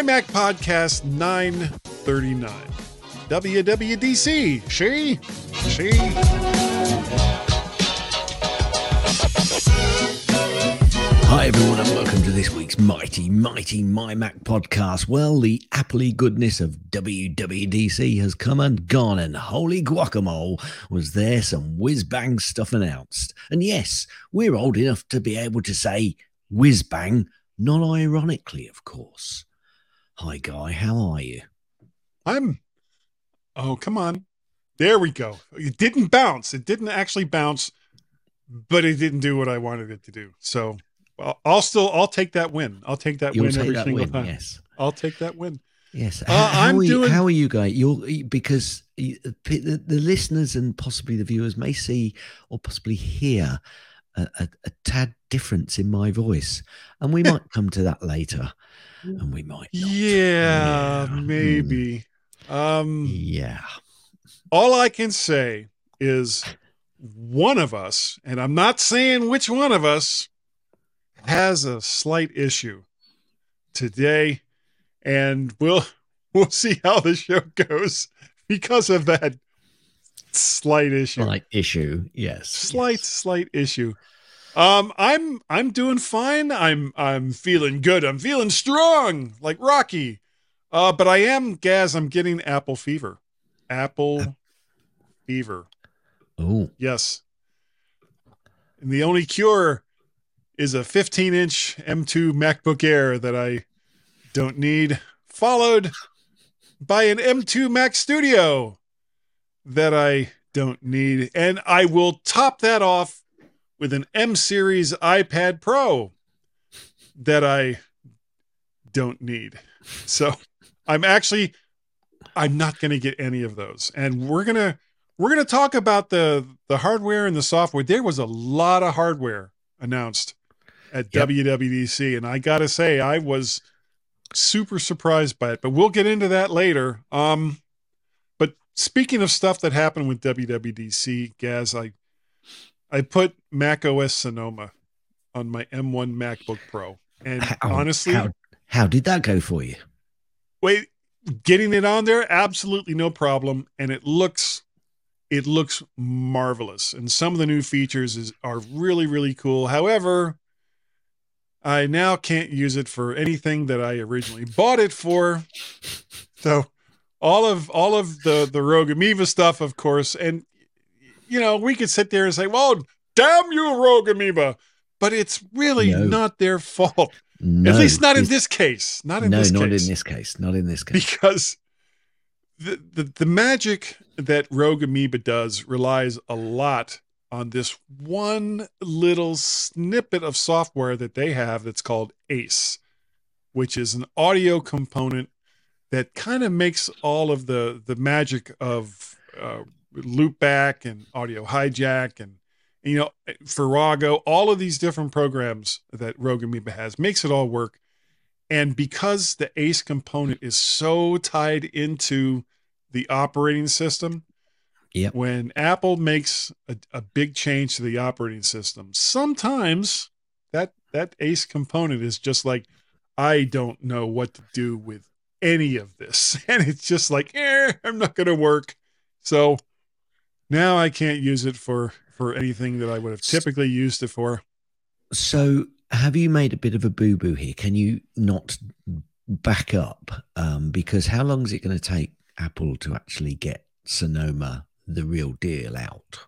My Mac Podcast 939. WWDC. She? She? Hi, everyone, and welcome to this week's mighty, mighty My Mac podcast. Well, the appley goodness of WWDC has come and gone, and holy guacamole, was there some whiz bang stuff announced. And yes, we're old enough to be able to say whiz bang, non ironically, of course. Hi, Guy, how are you? I'm. Oh, come on. There we go. It didn't bounce. It didn't actually bounce, but it didn't do what I wanted it to do. So I'll, I'll still I'll take that win. I'll take that You'll win take every that single win, time. yes. I'll take that win. Yes. Uh, How, how I'm are you, doing- how are you Guy? You're because the, the listeners and possibly the viewers may see or possibly hear a, a, a tad difference in my voice, and we might come to that later, and we might. Not. Yeah, Yeah. Maybe. Um, Yeah. all I can say is one of us, and I'm not saying which one of us, has a slight issue today, and we'll we'll see how the show goes because of that slight issue. Slight issue. Yes. slight yes. slight issue um i'm i'm doing fine. I'm i'm feeling good. I'm feeling strong like rocky. Uh but i am gaz i'm getting apple fever. Apple fever. Oh, yes. And the only cure is a 15 inch m2 macbook air that i don't need followed by an m2 mac studio that I don't need. And I will top that off with an M series iPad Pro that I don't need. So I'm actually I'm not going to get any of those. And we're going to we're going to talk about the the hardware and the software. There was a lot of hardware announced at Yep. WWDC and I got to say I was super surprised by it. But we'll get into that later. Um but speaking of stuff that happened with WWDC, Gaz, I I put Mac OS Sonoma on my M1 MacBook Pro. And How- honestly, how, how did that go for you? wait, getting it on there, absolutely no problem. And it looks it looks marvelous. And some of the new features is are really, really cool. However, I now can't use it for anything that I originally bought it for. So all of all of the the Rogue Amoeba stuff, of course, and you know, we could sit there and say, "Well, damn you, Rogue Amoeba," but it's really No. not their fault. No, At least not in this- case. Not in no, this not case in this case. Not in this case. because the, the the magic that Rogue Amoeba does relies a lot on this one little snippet of software that they have that's called ACE, which is an audio component that kind of makes all of the the magic of uh, loopback and audio hijack and you know Farrago, all of these different programs that Rogue Amoeba has makes it all work. And because the ACE component is so tied into the operating system, Yep. when Apple makes a, a big change to the operating system, sometimes that that ACE component is just like, I don't know what to do with any of this. And it's just like, eh, I'm not gonna work. So now I can't use it for for anything that I would have typically used it for. So, have you made a bit of a boo boo here? Can you not back up? Um, because how long is it going to take Apple to actually get Sonoma the real deal out?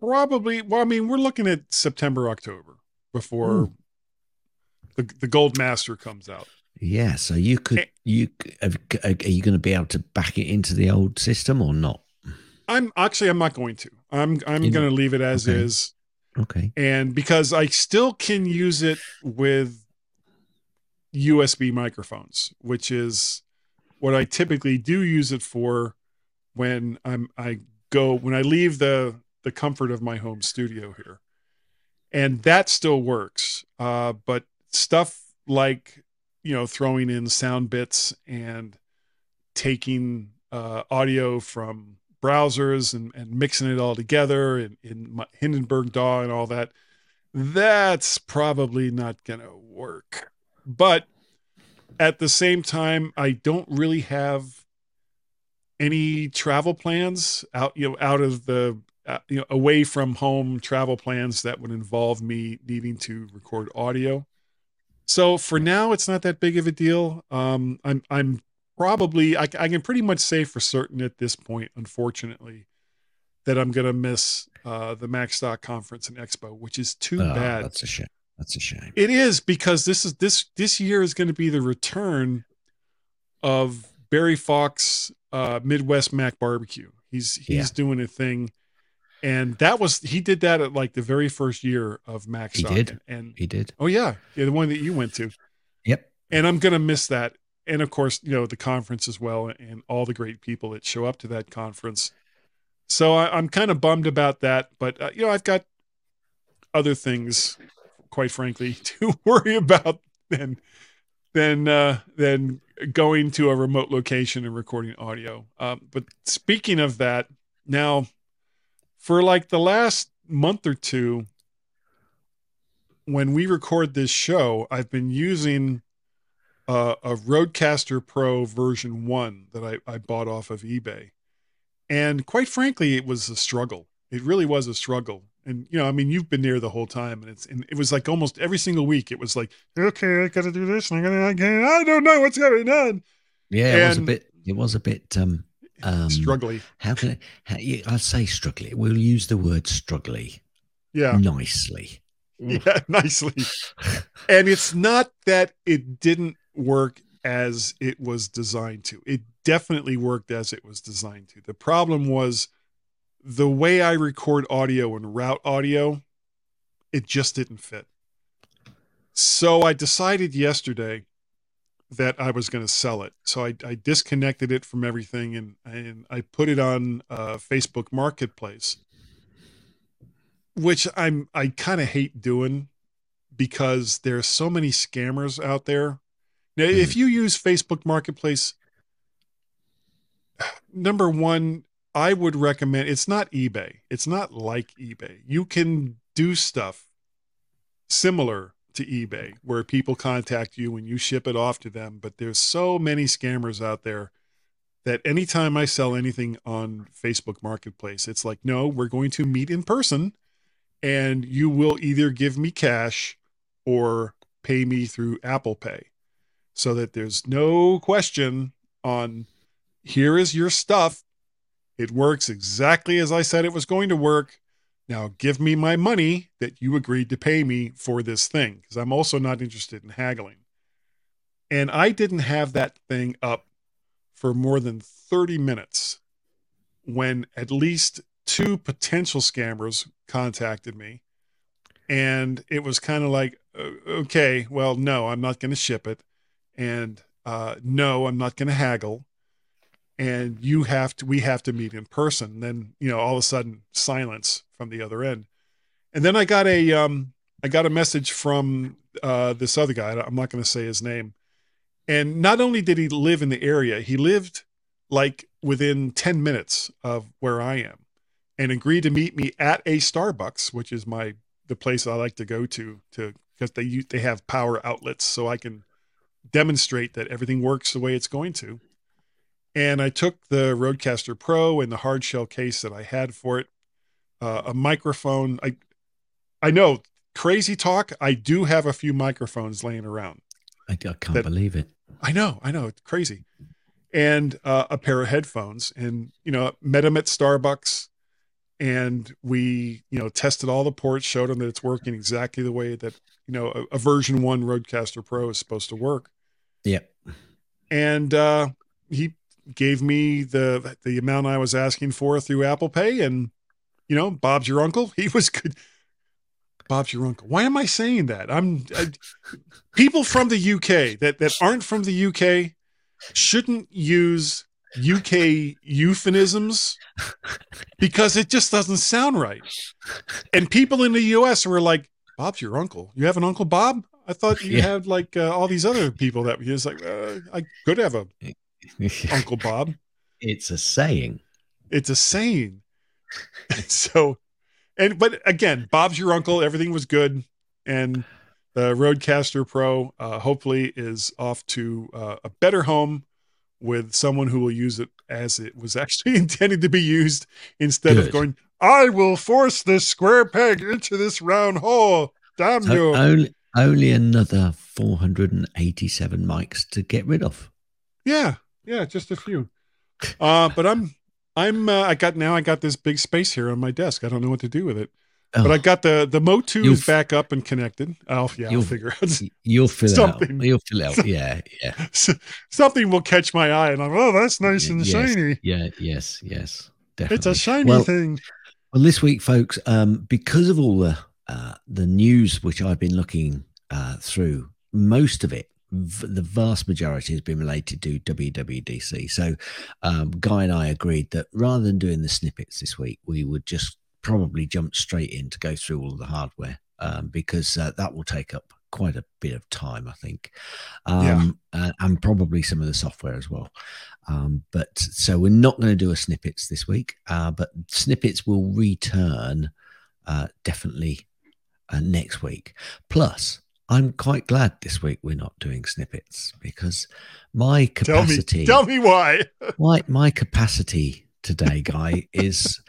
Probably. Well, I mean, we're looking at September, October before Hmm. the the Gold Master comes out. Yeah, so you could you are you going to be able to back it into the old system or not? I'm actually I'm not going to. I'm I'm You going to leave it as okay. is, Okay, and because I still can use it with USB microphones, which is what I typically do use it for when I'm I go when I leave the the comfort of my home studio here, and that still works. Uh, but stuff like you know throwing in sound bits and taking uh, audio from browsers and, and mixing it all together in, in Hindenburg DAW and all that, that's probably not going to work. But at the same time, I don't really have any travel plans out, you know, out of the, uh, you know, away from home travel plans that would involve me needing to record audio. So for now, it's not that big of a deal. Um, I'm, I'm probably, I, I can pretty much say for certain at this point, unfortunately, that I'm going to miss uh, the Macstock conference and expo, which is too Oh, bad. That's a shame. That's a shame. It is because this is this this year is going to be the return of Barry Fox uh, Midwest Mac Barbecue. He's he's Yeah. doing a thing, and that was he did that at like the very first year of Mac He Stock. did? and He did. oh yeah, yeah, the one that you went to, Yep. and I'm gonna miss that. And of course, you know the conference as well, and all the great people that show up to that conference. So I, I'm kind of bummed about that, but uh, you know I've got other things, quite frankly, to worry about than than uh, than going to a remote location and recording audio. Um, but speaking of that, now for like the last month or two, when we record this show, I've been using uh, a RodeCaster Pro version one that I, I bought off of eBay. And quite frankly, it was a struggle. It really was a struggle. And you know, I mean, you've been there the whole time, and it's and it was like almost every single week. It was like, okay, I got to do this, and I got to, I, can't- I don't know what's going on. Yeah, it was a bit. It was a bit. Um, um, Struggly, How can I? How, yeah, I'll say struggly. We'll use the word struggly yeah, nicely. yeah, nicely. And it's not that it didn't work as it was designed to. It definitely worked as it was designed to. The problem was the way I record audio and route audio, it just didn't fit. So I decided yesterday that I was going to sell it. So I, I disconnected it from everything and, and I put it on uh, Facebook Marketplace, which I'm I kind of hate doing because there's so many scammers out there. Now, if mm-hmm. you use Facebook Marketplace, number one, I would recommend it's not eBay. It's not like eBay. You can do stuff similar to eBay where people contact you and you ship it off to them, but there's so many scammers out there that anytime I sell anything on Facebook Marketplace, it's like, no, we're going to meet in person and you will either give me cash or pay me through Apple Pay so that there's no question on here is your stuff. It works exactly as I said it was going to work. Now give me my money that you agreed to pay me for this thing because I'm also not interested in haggling. And I didn't have that thing up for more than 30 minutes when at least two potential scammers contacted me. And it was kind of like, okay, well, no, I'm not going to ship it. And uh, no, I'm not going to haggle. And you have to, we have to meet in person. Then, you know, all of a sudden silence from the other end. And then I got a, um, I got a message from uh, this other guy. I'm not going to say his name. And not only did he live in the area, he lived like within 10 minutes of where I am and agreed to meet me at a Starbucks, which is my the place I like to go to to because they they have power outlets so I can demonstrate that everything works the way it's going to. And I took the RodeCaster Pro and the hard shell case that I had for it, uh, a microphone. I I know crazy talk. I do have a few microphones laying around. I, I can't That- believe it. I know, I know, it's crazy. And uh, a pair of headphones, and you know, met him at Starbucks, and we, you know, tested all the ports, showed him that it's working exactly the way that you know a, a version one RodeCaster Pro is supposed to work. Yep. And uh, he gave me the the amount I was asking for through Apple Pay, and you know, Bob's your uncle. He was good. Bob's your uncle. Why am I saying that? I'm I, people from the UK that that aren't from the UK shouldn't use UK euphemisms because it just doesn't sound right. And people in the US were like, "Bob's your uncle. You have an uncle Bob? I thought you Yeah. had like uh, all these other people that he was like, uh, I could have a Uncle Bob. it's a saying. It's a saying. so, and but again, Bob's your uncle. Everything was good, and the RodeCaster Pro uh, hopefully is off to uh, a better home with someone who will use it as it was actually intended to be used instead Good. of going, I will force this square peg into this round hole. Damn So you. only only another 487 mics to get rid of. Yeah, yeah, just a few. Uh, but I'm, I'm, uh, I got now. I got this big space here on my desk. I don't know what to do with it. But Oh, I got the the Mo2 is back up and connected. Oh yeah, I'll figure out You'll fill Something. it out. You'll fill it out. Yeah, yeah. something will catch my eye, and I'm oh that's nice and Yes, shiny. Yeah, yes, yes. Definitely. It's a shiny Well, thing. Well, this week, folks, um, because of all the uh, the news which I've been looking uh, through, most of it, v- the vast majority, has been related to WWDC. So, um, Guy and I agreed that rather than doing the snippets this week, we would just probably jump straight in to go through all of the hardware um, because uh, that will take up quite a bit of time, I think, um, uh, and probably some of the software as well. Um, but so we're not going to do a snippets this week, uh, but snippets will return uh, definitely uh, next week. Plus, I'm quite glad this week we're not doing snippets because my Tell me, capacity, tell me why. my my capacity today, guy, is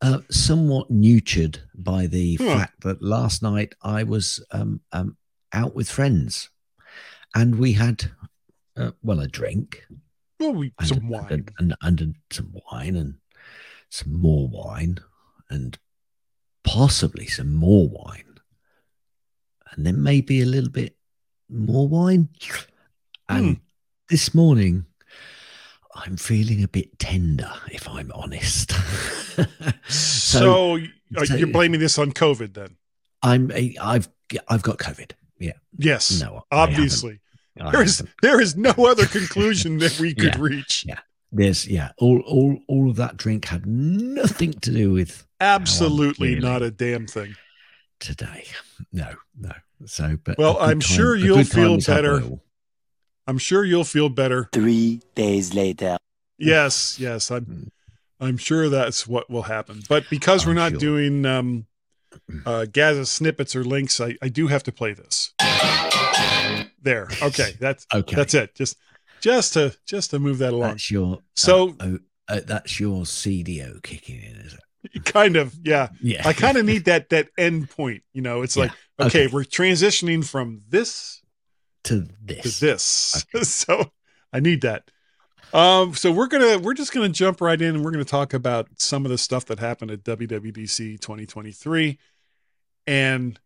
uh, somewhat nurtured by the Huh. fact that last night I was um, um, out with friends, and we had uh, well a drink, Well, we and, some wine. and, and, and some wine and some more wine and possibly some more wine and then maybe a little bit more wine and Hmm. this morning i'm feeling a bit tender if i'm honest So, uh, so- you're blaming this on COVID then? i'm a, i've i've got covid yeah Yes, no obviously. there is there is no other conclusion that we could Yeah. reach. Yeah. there's yeah all all all of that drink had nothing to do with Absolutely not a damn thing. Today. No, no. So, but Well, I'm sure you'll feel better. I'm sure you'll feel better. Three days later. Yes, yes. I'm Mm. I'm sure that's what will happen. But because we're not sure. doing um uh Gaz's snippets or links, I, I do have to play this. There. Okay. That's Okay, that's it. Just just to just to move that along. That's your So- uh, oh, uh, that's your CDO kicking in, is it? kind of, yeah. Yeah, I kind of need that that end point. You know, it's like, okay, okay. we're transitioning from this to to this. this. so I need that. Um, so we're gonna we're just gonna jump right in and we're gonna talk about some of the stuff that happened at WWDC 2023. And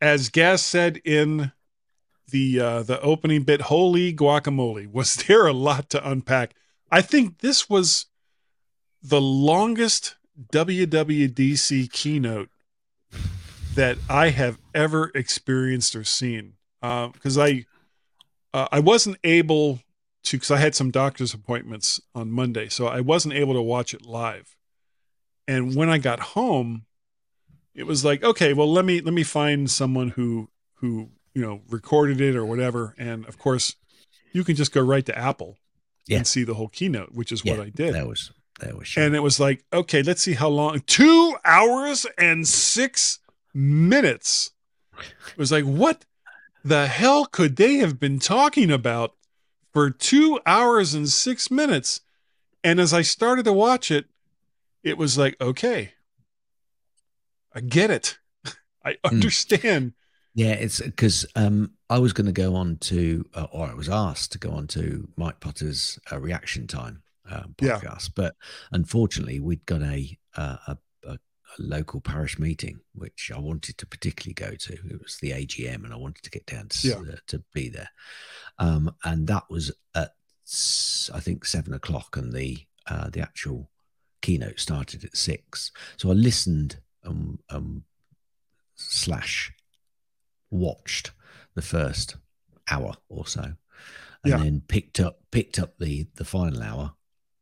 as Gaz said in the uh the opening bit, holy guacamole, was there a lot to unpack? I think this was the longest WWDC keynote that I have ever experienced or seen. Because I uh, I wasn't able to because I had some doctor's appointments on Monday, so I wasn't able to watch it live. And when I got home, it was like, okay, well let me let me find someone who who you know recorded it or whatever. And of course, you can just go right to Apple Yeah. and see the whole keynote, which is yeah, what I did. That was that was. And it was like, okay, let's see how long. Two hours and six minutes. It was like, what the hell could they have been talking about for two hours and six minutes? And as I started to watch it, it was like, okay, I get it. I understand. Yeah, it's because um, I was going to go on to, uh, or I was asked to go on to Mike Potter's uh, reaction time uh, Yeah. podcast, but unfortunately, we'd got a, uh, a, a, a local parish meeting which I wanted to particularly go to. It was the AGM, and I wanted to get down to, Yeah. uh, to be there. Um, and that was at I think seven o'clock, and the uh, the actual keynote started at six. So I listened um, um, slash watched the first hour or so, and Yeah. then picked up picked up the the final hour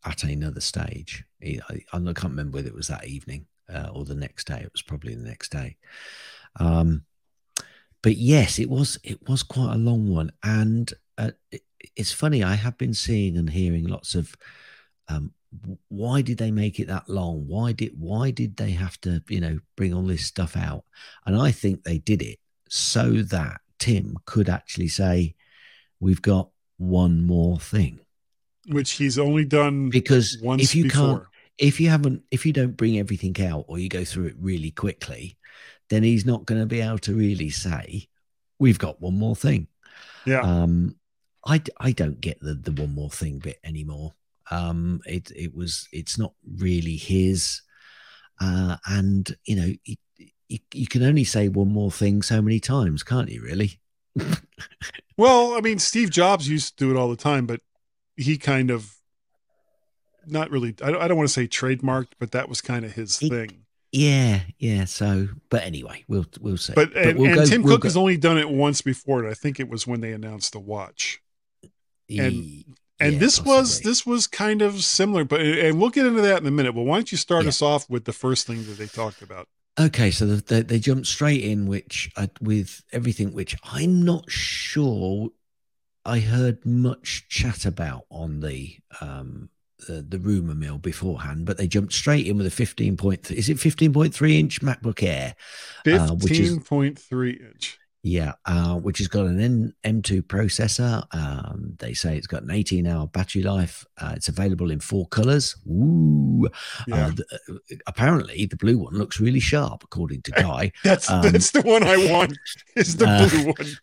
at another stage. I, I, can't remember whether it was that evening uh, or the next day. It was probably the next day. Um, but yes, it was it was quite a long one, and uh, it, it's funny. I have been seeing and hearing lots of um, why did they make it that long? Why did why did they have to you know bring all this stuff out? And I think they did it so that Tim could actually say, "We've got one more thing," which he's only done because once if you before. can't, if you haven't, if you don't bring everything out or you go through it really quickly, then he's not going to be able to really say, "We've got one more thing." Yeah. Um, i i don't get the the one more thing bit anymore. Um, it it was it's not really his, uh, and you know it, you, you can only say one more thing so many times, can't you? Really? Well, I mean, Steve Jobs used to do it all the time, but he kind of not really. I don't, I don't want to say trademarked, but that was kind of his He- thing. Yeah, yeah. So, but anyway, we'll we'll see. But and, we'll and go- Tim we'll Cook go- has only done it once before, and I think it was when they announced the watch. and- Ye- And yeah, this was this was kind of similar, but and we'll get into that in a minute. But why don't you start Yeah. us off with the first thing that they talked about? Okay, so the, they they jumped straight in, which uh, with everything, which I'm not sure I heard much chat about on the um the, the rumor mill beforehand, but they jumped straight in with a 15 point. Is it 15.3 inch MacBook Air? Uh, which is- Fifteen point three inch. Yeah, uh, which has got an N- M2 processor. Um, they say it's got an 18 hour battery life. Uh, it's available in four colors. Ooh. Yeah, Uh, the, uh, apparently, the blue one looks really sharp, according to Guy. that's um, that's the one I want. Is the uh, blue one?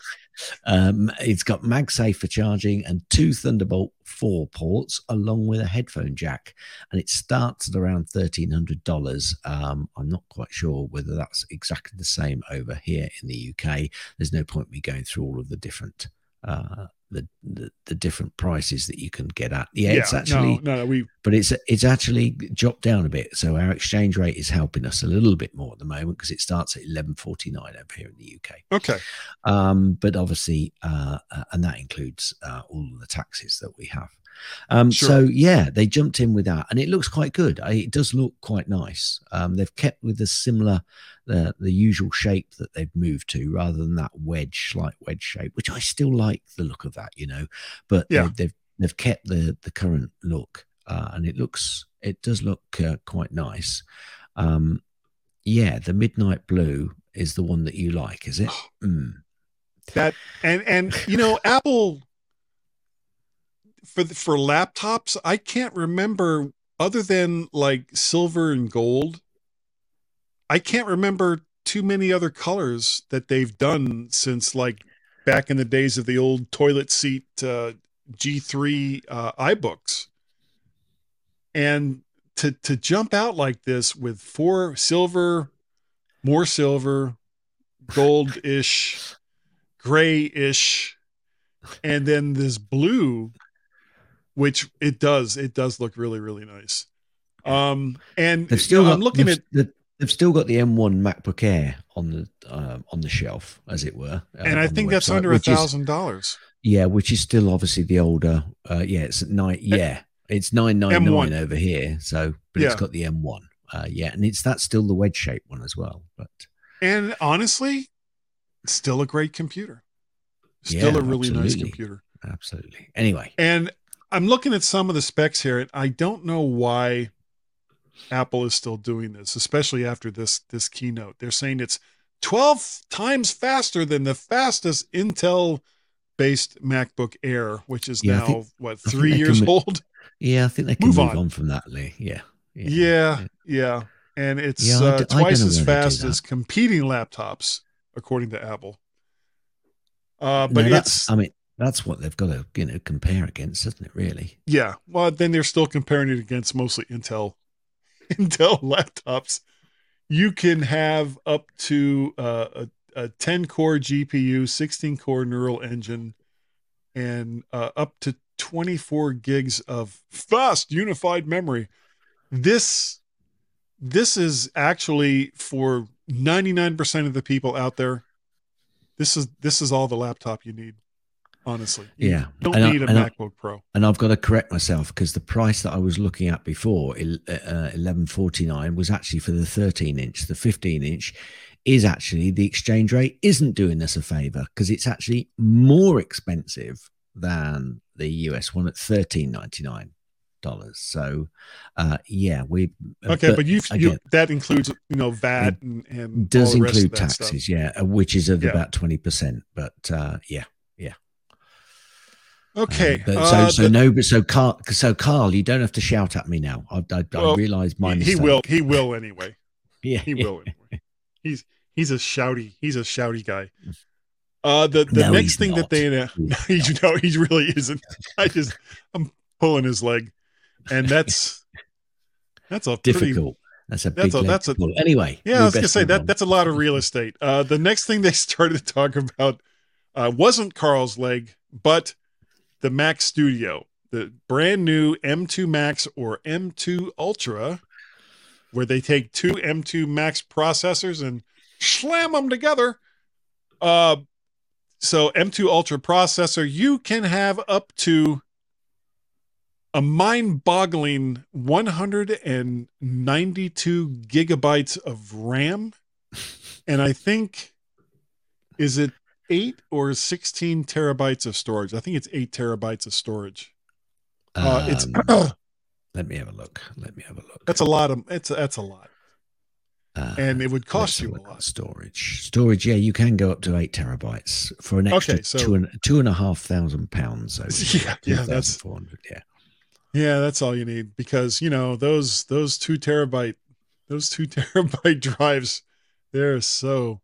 Um, it's got MagSafe for charging and two Thunderbolt 4 ports, along with a headphone jack. And it starts at around $1,300. Um, I'm not quite sure whether that's exactly the same over here in the UK. There's no point me going through all of the different. Uh, the, the the different prices that you can get at yeah, it's actually no, no, we but it's it's actually dropped down a bit. So our exchange rate is helping us a little bit more at the moment because it starts at eleven forty nine over here in the UK. okay. Um, but obviously, uh, uh, and that includes uh, all the taxes that we have. Um, Sure. So yeah, they jumped in with that, and it looks quite good. I, it does look quite nice. Um, they've kept with the similar, the the usual shape that they've moved to, rather than that wedge, slight wedge shape, which I still like the look of that, you know. But Yeah. they, they've they've kept the the current look, uh, and it looks it does look uh, quite nice. Um, yeah, the midnight blue is the one that you like, is it? Mm. That and and you know Apple for the- for laptops, I can't remember other than like silver and gold. I can't remember too many other colors that they've done since like back in the days of the old toilet seat uh, G3 uh, iBooks. And to to jump out like this with four silver, more silver, gold-ish, gray-ish, and then this blue, which it does, it does look really, really nice. Um, and They've still you know, got I'm looking they've, at they've- still got the M1 MacBook Air on the uh, on the shelf, as it were. uh, and I think that's website, under a thousand dollars. Yeah, which is still obviously the older. Uh, yeah, it's nine. Yeah, it's nine nine M1. nine over here. So, but Yeah. it's got the M1. Uh, yeah, and it's that's still the wedge shape one as well. But And honestly, still a great computer. Still Yeah, a really nice computer. absolutely. Anyway, And I'm looking at some of the specs here, and I don't know why Apple is still doing this, especially after this this keynote. They're saying it's 12 times faster than the fastest Intel based MacBook Air, which is Yeah, now think- what three years old. Yeah, I think they can Move move, on. on. from that, Lee. Yeah, Yeah, yeah, and it's Yeah, uh, d- twice as where they do fast as competing laptops, according to Apple. Uh, But that's, it's I mean, that's what they've got to you know compare against, isn't it? Really? Yeah, well, then they're still comparing it against mostly Intel, Intel laptops. You can have up to uh, a, a 10 core GPU, 16 core neural engine, and uh, up to 24 gigs of fast unified memory. This this is actually for 99% of the people out there. This is this is all the laptop you need. Honestly, You Yeah, don't And I- need a and I- MacBook Pro. And I've got to correct myself because the price that I was looking at before, uh, eleven forty nine, was actually for the thirteen inch. The fifteen inch is actually the exchange rate isn't doing us a favor because it's actually more expensive than the US one at thirteen ninety nine. dollars. So, uh, yeah, we okay, but, but you've again, you, that includes you know VAT and, and does include taxes, stuff. yeah, uh, which is of yeah. about twenty percent. But uh, yeah, yeah. Okay, um, but so uh, so the, no, but so Carl, so Carl, you don't have to shout at me now. I, I, well, I realize my he, he will he will anyway. yeah, he will anyway. He's he's a shouty he's a shouty guy. Uh, the the no, next thing not. that they uh, you know he really isn't. I just I'm pulling his leg, and that's that's a difficult. Pretty, that's a that's a that's a pull. anyway. Yeah, I was gonna say that on. that's a lot of real estate. Uh, the next thing they started to talk about uh, wasn't Carl's leg, but the Mac Studio, the brand new M2 Max or M2 Ultra, where they take two M2 Max processors and slam them together. Uh, so M2 Ultra processor, you can have up to a mind-boggling 192 gigabytes of RAM, and I think is it eight or 16 terabytes of storage? I think it's eight terabytes of storage. Uh, um, it's let me have a look. Let me have a look. That's a lot of it's that's a lot. Uh, and it would cost you a lot. Storage, storage. Yeah, you can go up to eight terabytes for an extra okay, so, two and two and a half thousand pounds. yeah, yeah, that's four hundred. Yeah, yeah, that's all you need because you know those those two terabyte those two terabyte drives, they're so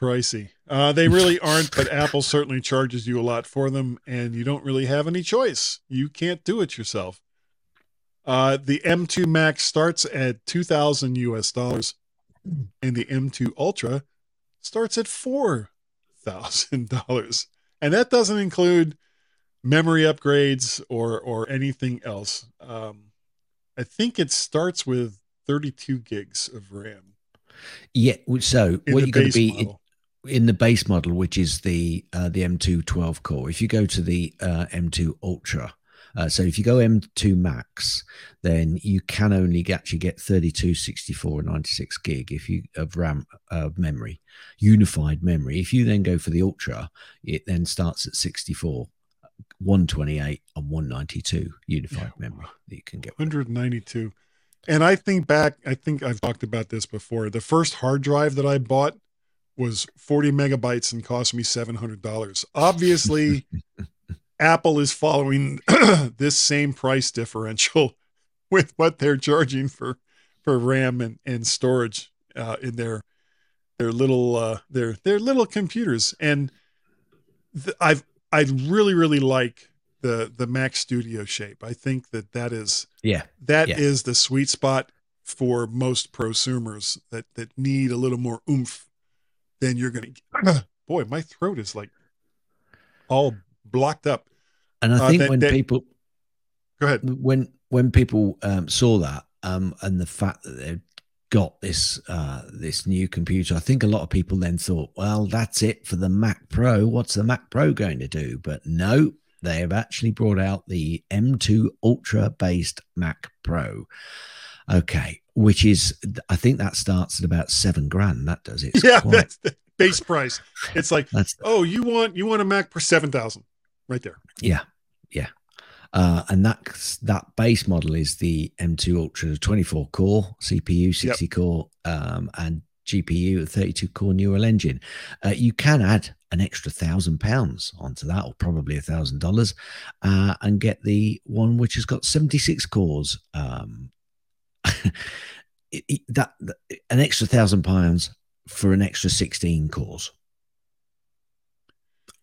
pricey. Uh, they really aren't, but Apple certainly charges you a lot for them, and you don't really have any choice. You can't do it yourself. Uh, the M2 Max starts at 2000 US dollars and the M2 Ultra starts at $4,000. And that doesn't include memory upgrades or or anything else. Um, I think it starts with 32 gigs of RAM. Yeah, so what you're going to be model. in the base model, which is the uh, the M2 12 core. If you go to the uh, M2 Ultra, uh, so if you go M2 Max, then you can only actually get 32, 64, and 96 gig if you of RAM uh, memory, unified memory. If you then go for the Ultra, it then starts at 64, 128, and 192 unified yeah. memory that you can get. 192. And I think back, I think I've talked about this before. The first hard drive that I bought was 40 megabytes and cost me $700. Obviously, Apple is following this same price differential with what they're charging for for RAM and, and storage uh, in their their little uh, their their little computers. And th- I've I really really like the the Mac Studio shape. I think that that is yeah that yeah. is the sweet spot for most prosumers that that need a little more oomph than you're going to. Boy, my throat is like all blocked up. And I uh, think uh, that, when that, people go ahead when when people um, saw that um, and the fact that they got this uh, this new computer, I think a lot of people then thought, well, that's it for the Mac Pro. What's the Mac Pro going to do? But no, they have actually brought out the M2 Ultra based Mac Pro. Okay, which is I think that starts at about seven grand. That does it. Yeah, quite... that's the base price. It's like, oh, you want you want a Mac for seven thousand right there. Yeah, yeah. Uh, and that that base model is the M2 Ultra 24 core CPU, 60 yep. core, um, and GPU, a 32 core neural engine. Uh, you can add an extra thousand pounds onto that, or probably a thousand dollars, uh, and get the one which has got 76 cores. Um, it, it, that an extra thousand pounds for an extra 16 cores.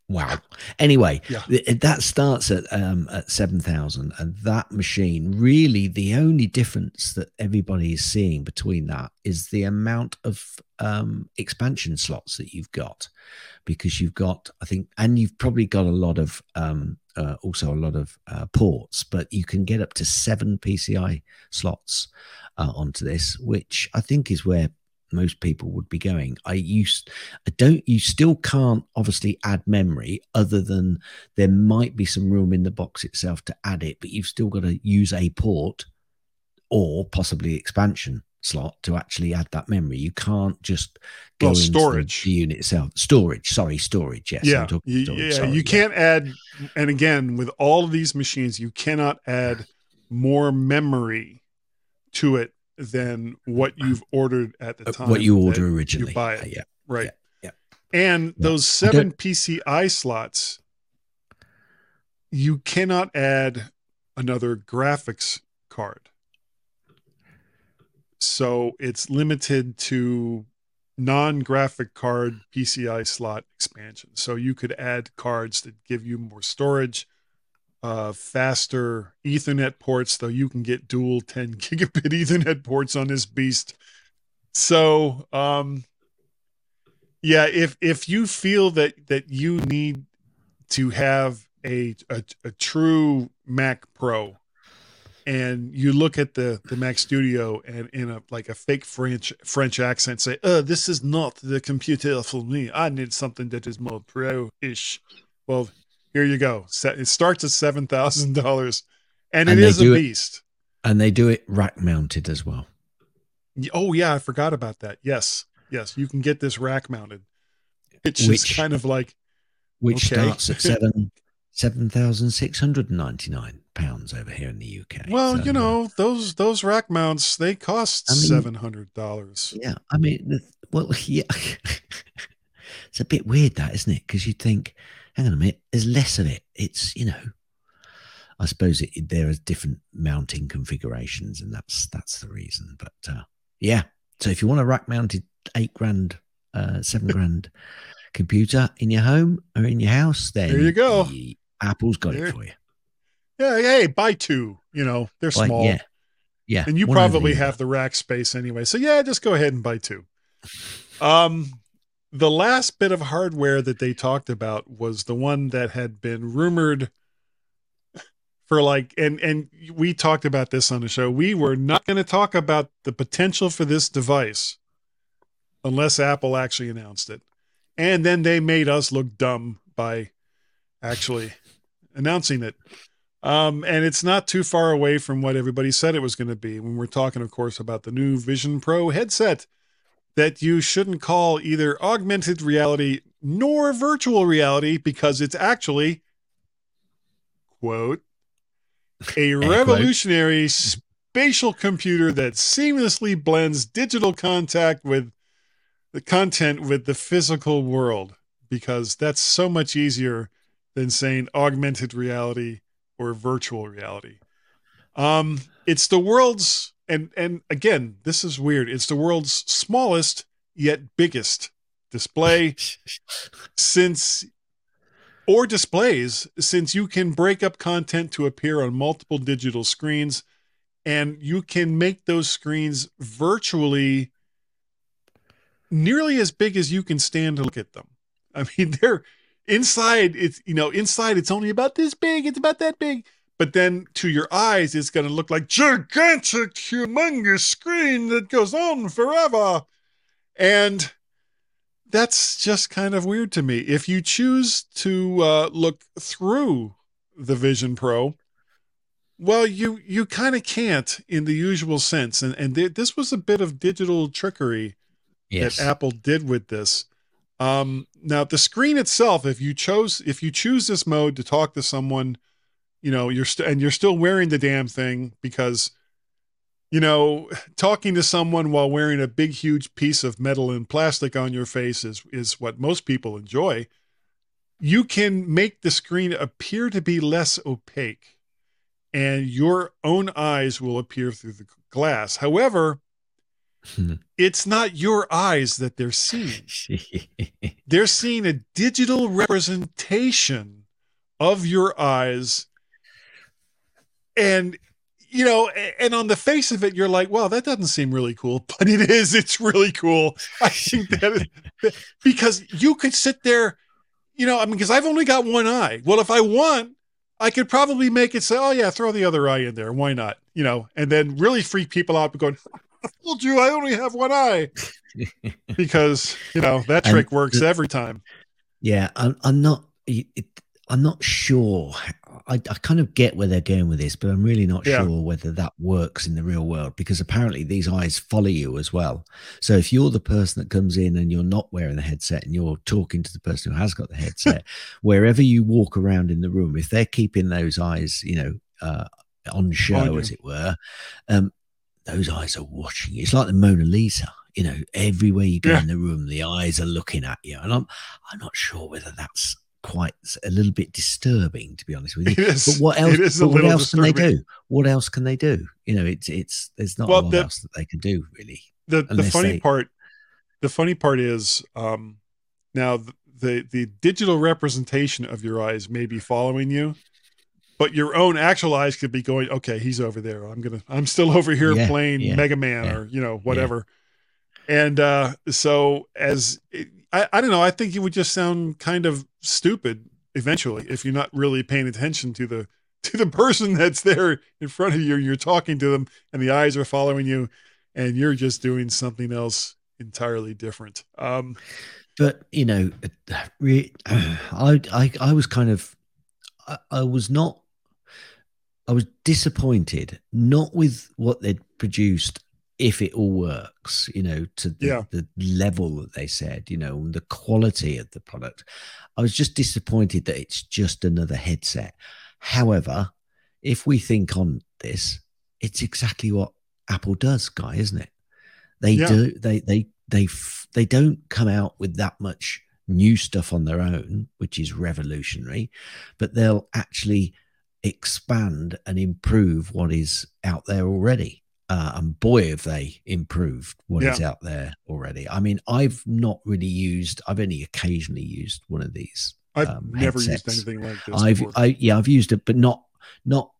Wow. Anyway, yeah. th- that starts at um, at seven thousand, and that machine really the only difference that everybody is seeing between that is the amount of um, expansion slots that you've got, because you've got I think, and you've probably got a lot of um, uh, also a lot of uh, ports, but you can get up to seven PCI slots uh, onto this, which I think is where most people would be going. I used, I don't, you still can't obviously add memory other than there might be some room in the box itself to add it, but you've still got to use a port or possibly expansion slot to actually add that memory. You can't just go well, storage the, the, unit itself. Storage, sorry, storage. Yes. Yeah. Storage, yeah. Sorry, you yeah. can't add, and again, with all of these machines, you cannot add more memory to it than what you've ordered at the Uh, time. what you order originally. You buy it. Yeah. Right. yeah. And Yeah. those seven PCI slots, you cannot add another graphics card. So it's limited to non graphic card PCI slot expansion. So you could add cards that give you more storage, uh, faster Ethernet ports, though you can get dual 10 gigabit Ethernet ports on this beast. So, um, yeah, if if you feel that that you need to have a a, a true Mac Pro, and you look at the the Mac Studio and in a like a fake French French accent say, "Uh, this is not the computer for me. I need something that is more pro-ish." Well, here you go. It starts at seven thousand dollars, and it And is a do it- beast. And they do it rack mounted as well. Oh yeah, I forgot about that. Yes, yes, you can get this rack mounted. It's just Which- kind of like which Okay. starts at seven seven thousand six hundred ninety nine pounds over here in the UK. well, So, you know, those those rack mounts they cost I mean- seven hundred dollars. yeah. I mean, well, yeah, it's a bit weird that, isn't it? Because you'd think, hang on a minute, there's less of it. It's you know, I suppose it, it- there are different mounting configurations, and that's that's the reason. But uh, yeah, so if you want a rack mounted eight grand, uh, seven grand computer in your home or in your house, then There you go. y- Apple's got There- it for you. Yeah, hey, buy two. You know, they're Like, small, yeah, yeah, and you probably the have the rack space anyway. So yeah, just go ahead and buy two. Um, the last bit of hardware that they talked about was the one that had been rumored for like and and we talked about this on the show. We were not going to talk about the potential for this device unless Apple actually announced it. And then they made us look dumb by actually announcing it. Um, and it's not too far away from what everybody said it was going to be when we're talking, of course, about the new Vision Pro headset that you shouldn't call either augmented reality nor virtual reality because it's actually, quote, a revolutionary spatial computer that seamlessly blends digital contact with the content with the physical world because that's so much easier than saying augmented reality or virtual reality. Um, it's the world's and and again, this is weird. It's the world's smallest yet biggest display since or displays since you can break up content to appear on multiple digital screens and you can make those screens virtually nearly as big as you can stand to look at them. I mean, they're inside it's you know, inside it's only about this big, it's about that big. But then to your eyes, it's going to look like gigantic, humongous screen that goes on forever. And that's just kind of weird to me. If you choose to uh, look through the Vision Pro, well, you you kind of can't in the usual sense, and and th- this was a bit of digital trickery yes. that Apple did with this. Um, now, the screen itself, if you chose, if you choose this mode to talk to someone, you know, you're st- and you're still wearing the damn thing because, you know, talking to someone while wearing a big, huge piece of metal and plastic on your face is is what most people enjoy. You can make the screen appear to be less opaque, and your own eyes will appear through the glass. However, it's not your eyes that they're seeing. They're seeing a digital representation of your eyes. And, you know, and on the face of it, you're like, well, that doesn't seem really cool, but it is. It's really cool. I think that is, because you could sit there, you know, I mean, because I've only got one eye. Well, if I want, I could probably make it say, oh, yeah, throw the other eye in there. Why not? You know, and then really freak people out by going, I told you I only have one eye because you know that And trick works the- every time. Yeah, I'm, I'm not. It, I'm not sure. I, I kind of get where they're going with this, but I'm really not Yeah. sure whether that works in the real world because apparently these eyes follow you as well. So if you're the person that comes in and you're not wearing the headset and you're talking to the person who has got the headset, wherever you walk around in the room, if they're keeping those eyes, you know, uh, on show, as it were, um, those eyes are watching. you. It's like the Mona Lisa. You know, everywhere you go Yeah. in the room, the eyes are looking at you, and I'm I'm not sure whether that's quite a little bit disturbing, to be honest with you. It is. But what else? It but what else can they do? What else can they do? You know, it's it's there's not Well, a lot the- else that they can do really. the the funny they- part the funny part is um now th- the the digital representation of your eyes may be following you but your own actual eyes could be going okay he's over there i'm gonna i'm still over here Yeah, playing yeah, mega man yeah. or you know whatever and uh so as I, I don't know. I think it would just sound kind of stupid eventually if you're not really paying attention to the to the person that's there in front of you. You're talking to them and the eyes are following you and you're just doing something else entirely different. Um but you know, re- I, I, I was kind of, I, I was not, I was disappointed, not with what they'd produced, if it all works, you know, to the, Yeah. the level that they said, you know, and the quality of the product. I was just disappointed that it's just another headset. However, if we think on this, it's exactly what Apple does, guy, isn't it? They Yeah. do. They they they they don't come out with that much new stuff on their own, which is revolutionary, but they'll actually expand and improve what is out there already. Uh, and boy, have they improved what is out there already. I mean, I've not really used. I've only occasionally used one of these. i've Um, never headsets. used anything like this I've before. I yeah I've used it, but not not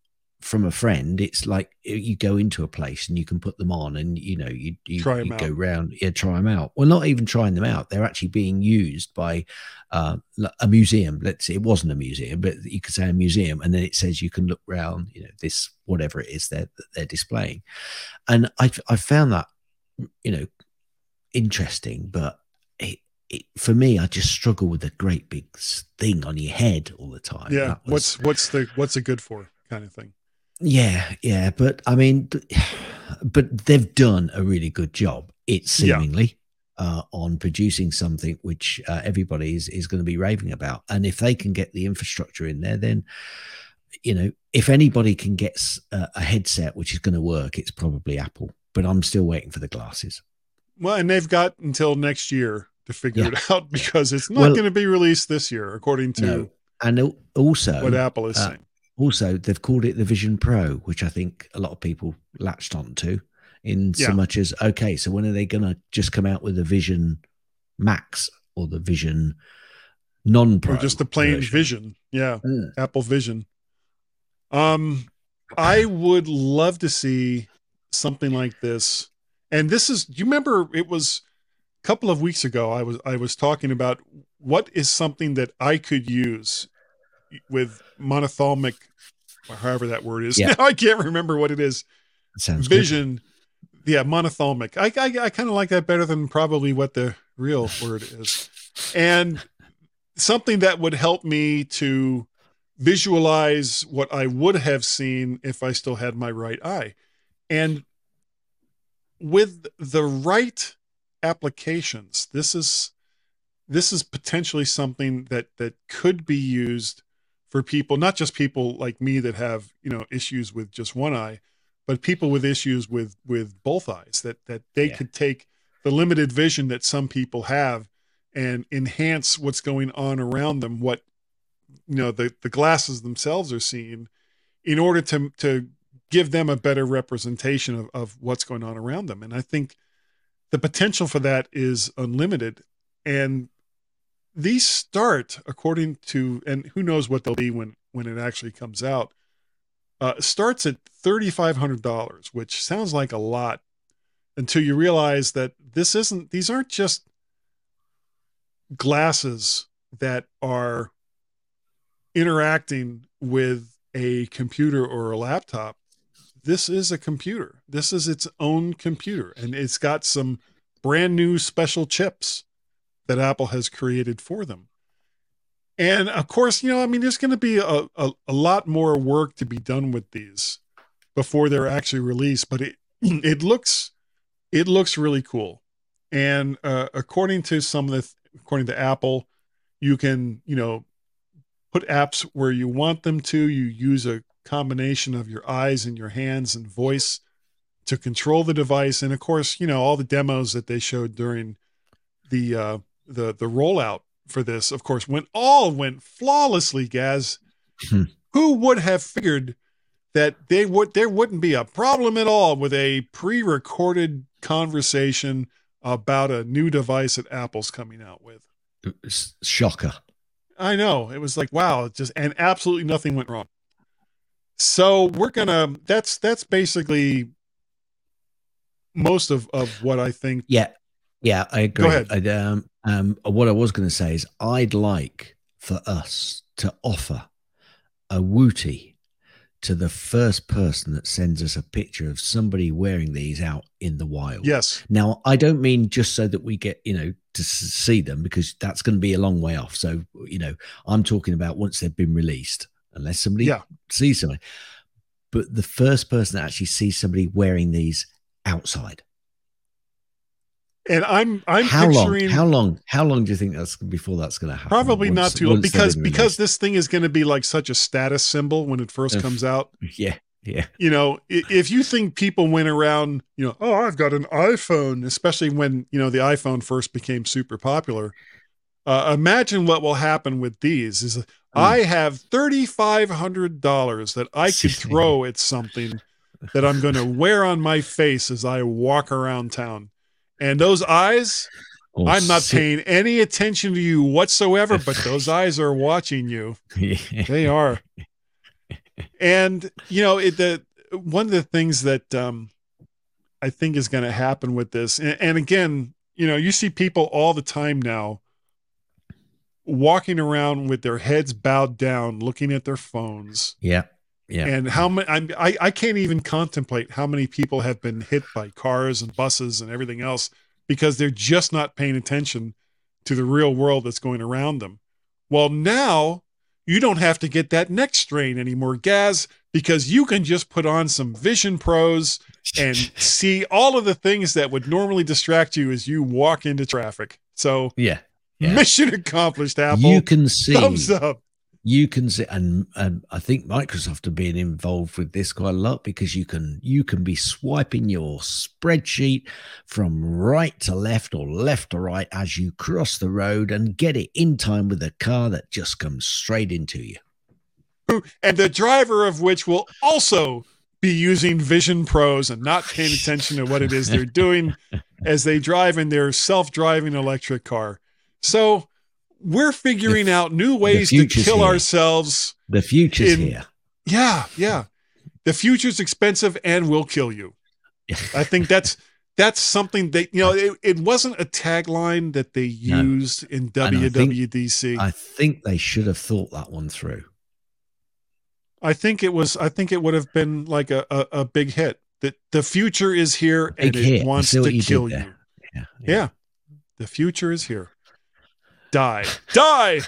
from a friend. It's like you go into a place and you can put them on, and you know you you, you go round, yeah, try them out. Well, not even trying them out; they're actually being used by uh, a museum. Let's say it wasn't a museum, but you could say a museum, and then it says you can look round. You know this whatever it is they're that they're displaying, and I I found that you know interesting, but it. It, for me, I just struggle with a great big thing on your head all the time. yeah was- what's what's the what's it good for kind of thing yeah, yeah, but I mean, but they've done a really good job. It Yeah. seemingly uh, on producing something which uh, everybody is, is going to be raving about, and if they can get the infrastructure in there, then you know, if anybody can get a headset which is going to work, it's probably Apple. But I'm still waiting for the glasses. well and they've got until next year to figure Yeah. it out because it's not Well- going to be released this year according to No, and also what apple is uh, saying also they've called it the Vision Pro, which I think a lot of people latched onto. In Yeah. so much as okay, so when are they going to just come out with the Vision Max or the Vision non-pro or just the plain version? vision yeah Uh, apple vision um i would love to see something like this and this is do you remember it was a couple of weeks ago i was i was talking about what is something that i could use with monothalmic or however that word is. Yeah. now i can't remember what it is. Sounds good. vision. Yeah monothalmic. I i, I kind of like that better than probably what the real word is. And something that would help me to visualize what i would have seen if i still had my right eye. And with the right applications this is this is potentially something that that could be used for people not just people like me that have you know issues with just one eye but people with issues with with both eyes that that they Yeah. could take the limited vision that some people have and enhance what's going on around them what you know the the glasses themselves are seeing in order to to give them a better representation of, of what's going on around them and i think the potential for that is unlimited and these start according to and who knows what they'll be when when it actually comes out uh, starts at $3500 which sounds like a lot until you realize that this isn't these aren't just glasses that are interacting with a computer or a laptop. This is a computer. This is its own computer and it's got some brand new special chips that apple has created for them. And of course you know i mean there's going to be a, a, a lot more work to be done with these before they're actually released but it it looks it looks really cool. And uh, according to some of the according to apple you can you know put apps where you want them to. You use a combination of your eyes and your hands and voice to control the device. And of course, you know, all the demos that they showed during the uh the the rollout for this, of course, went all went flawlessly, Gaz. Hmm. Who would have figured that they would there wouldn't be a problem at all with a pre-recorded conversation about a new device that Apple's coming out with. Shocker. I know. It was like, wow, just and absolutely nothing went wrong. So we're gonna that's that's basically most of, of what I think. Yeah, yeah, I agree. Go ahead. I, um, um, what I was going to say is, I'd like for us to offer a wooty to the first person that sends us a picture of somebody wearing these out in the wild. Yes. Now, I don't mean just so that we get, you know, to see them because that's going to be a long way off. So, you know, I'm talking about once they've been released, unless somebody Yeah. sees somebody. But the first person that actually sees somebody wearing these outside. And I'm I'm how picturing long? How long? How long do you think that's before that's going to happen? probably not too long because because this thing is going to be like such a status symbol when it first comes out. yeah, yeah, you know, if you think people went around, you know, oh, I've got an iPhone, especially when, you know, the iPhone first became super popular. Uh, imagine what will happen with these is I have $3,500 that I could throw at something that I'm going to wear on my face as I walk around town. And those eyes, Or I'm not sit- paying any attention to you whatsoever, but those eyes are watching you. Yeah. They are. and you know, it, the one of the things that um, I think is going to happen with this, and, and again, you know, you see people all the time now walking around with their heads bowed down, looking at their phones, yeah, yeah. and how many? I'm, I I can't even contemplate how many people have been hit by cars and buses and everything else because they're just not paying attention to the real world that's going around them. Well, now you don't have to get that neck strain anymore, Gaz, because you can just put on some Vision Pros and see all of the things that would normally distract you as you walk into traffic. So, yeah, Yeah. mission accomplished, Apple. you can see Thumbs up. You can see and, and i think microsoft are being involved with this quite a lot because you can you can be swiping your spreadsheet from right to left or left to right as you cross the road and get it in time with a car that just comes straight into you and the driver of which will also be using Vision Pros and not paying attention to what it is they're doing as they drive in their self-driving electric car. So we're figuring out new ways to kill here. ourselves. the future's In- here Yeah, yeah. The future's expensive and will kill you. I think that's that's something that you know it, it wasn't a tagline that they No. used in I think- WWDC. i think they should have thought that one through I think it was. I think it would have been like a, a, a big hit. That the future is here and it hit. Wants to you kill you. there. yeah Yeah. the future is here. Die, die.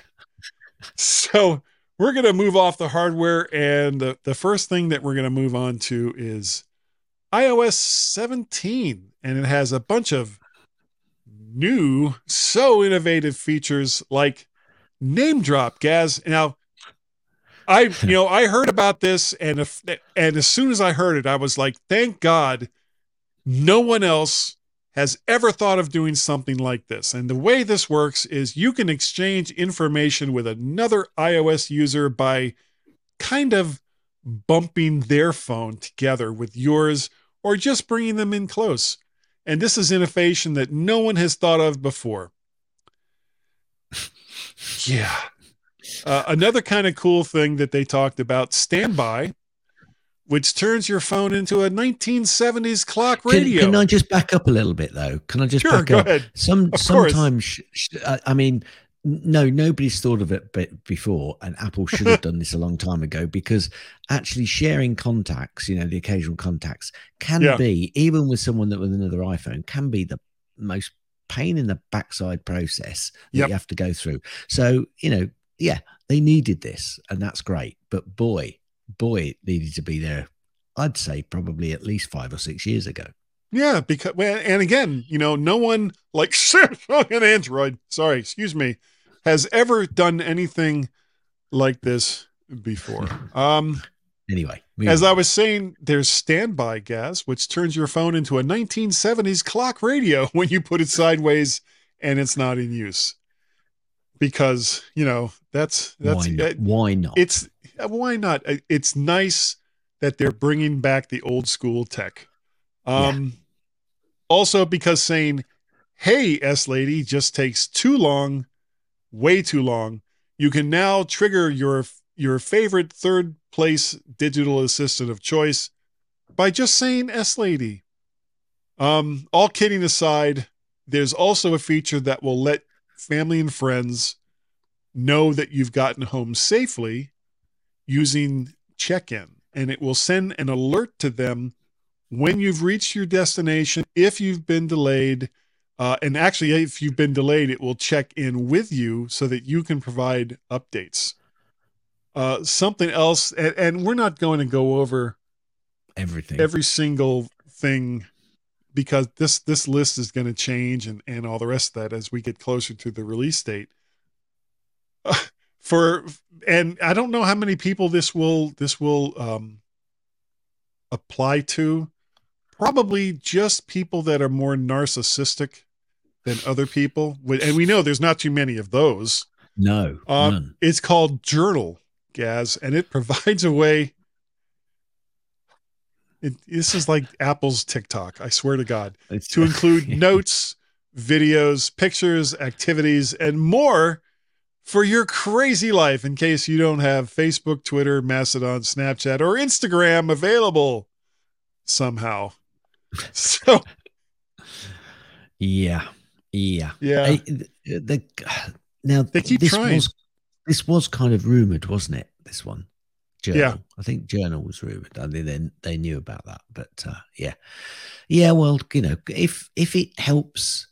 So we're gonna move off the hardware, and the the first thing that we're gonna move on to is iOS 17, and it has a bunch of new, so innovative features like name drop. Gaz, now I you know I heard about this and if and as soon as I heard it I was like thank God no one else has ever thought of doing something like this. And the way this works is you can exchange information with another iOS user by kind of bumping their phone together with yours or just bringing them in close. And this is innovation that no one has thought of before. Yeah. Uh, another kind of cool thing that they talked about standby, which turns your phone into a 1970s clock radio. can I just back up a little bit though? Can I just sure, back go up? ahead. Some Of sometimes, sh- sh- I I mean, no, nobody's thought of it before, and Apple should have done this a long time ago because actually sharing contacts, you know, the occasional contacts, can Yeah. be even with someone that with another iPhone, can be the most pain in the backside process that Yep. you have to go through. So you know, yeah, they needed this, and that's great. But boy, boy, it needed to be there. I'd say probably at least five or six years ago. Yeah, because well, and again, you know, no one like Samsung and Android, sorry, excuse me, has ever done anything like this before. Um, Anyway, as I was saying, there's standby Gaz, which turns your phone into a 1970s clock radio when you put it sideways and it's not in use. Because you know that's that's why not? Uh, why not? It's why not? It's nice that they're bringing back the old school tech. Um, yeah. Also, because saying "Hey, S lady" just takes too long, way too long. You can now trigger your your favorite third place digital assistant of choice by just saying S Lady. Um, all kidding aside, there's also a feature that will let family and friends know that you've gotten home safely using check in, and it will send an alert to them when you've reached your destination, if you've been delayed. Uh, and actually, if you've been delayed, it will check in with you so that you can provide updates. Uh, something else, and, and, we're not going to go over everything, every single thing, because this this list is going to change, and and all the rest of that as we get closer to the release date. Uh, for and I don't know how many people this will this will um, apply to. Probably just people that are more narcissistic than other people, and we know there's not too many of those. No, um, it's called Journal Gaz, and it provides a way. It, this is like Apple's TikTok. I swear to God, it's, to include notes, videos, pictures, activities, and more for your crazy life. In case you don't have Facebook, Twitter, Mastodon, Snapchat, or Instagram available somehow. So, yeah, yeah, yeah. I, the, the, now they keep trying. Was, this was kind of rumored, wasn't it? This one, Journal. Yeah, I think Journal was rumored. I mean, they they knew about that, but uh, yeah, yeah. Well, you know, if if it helps,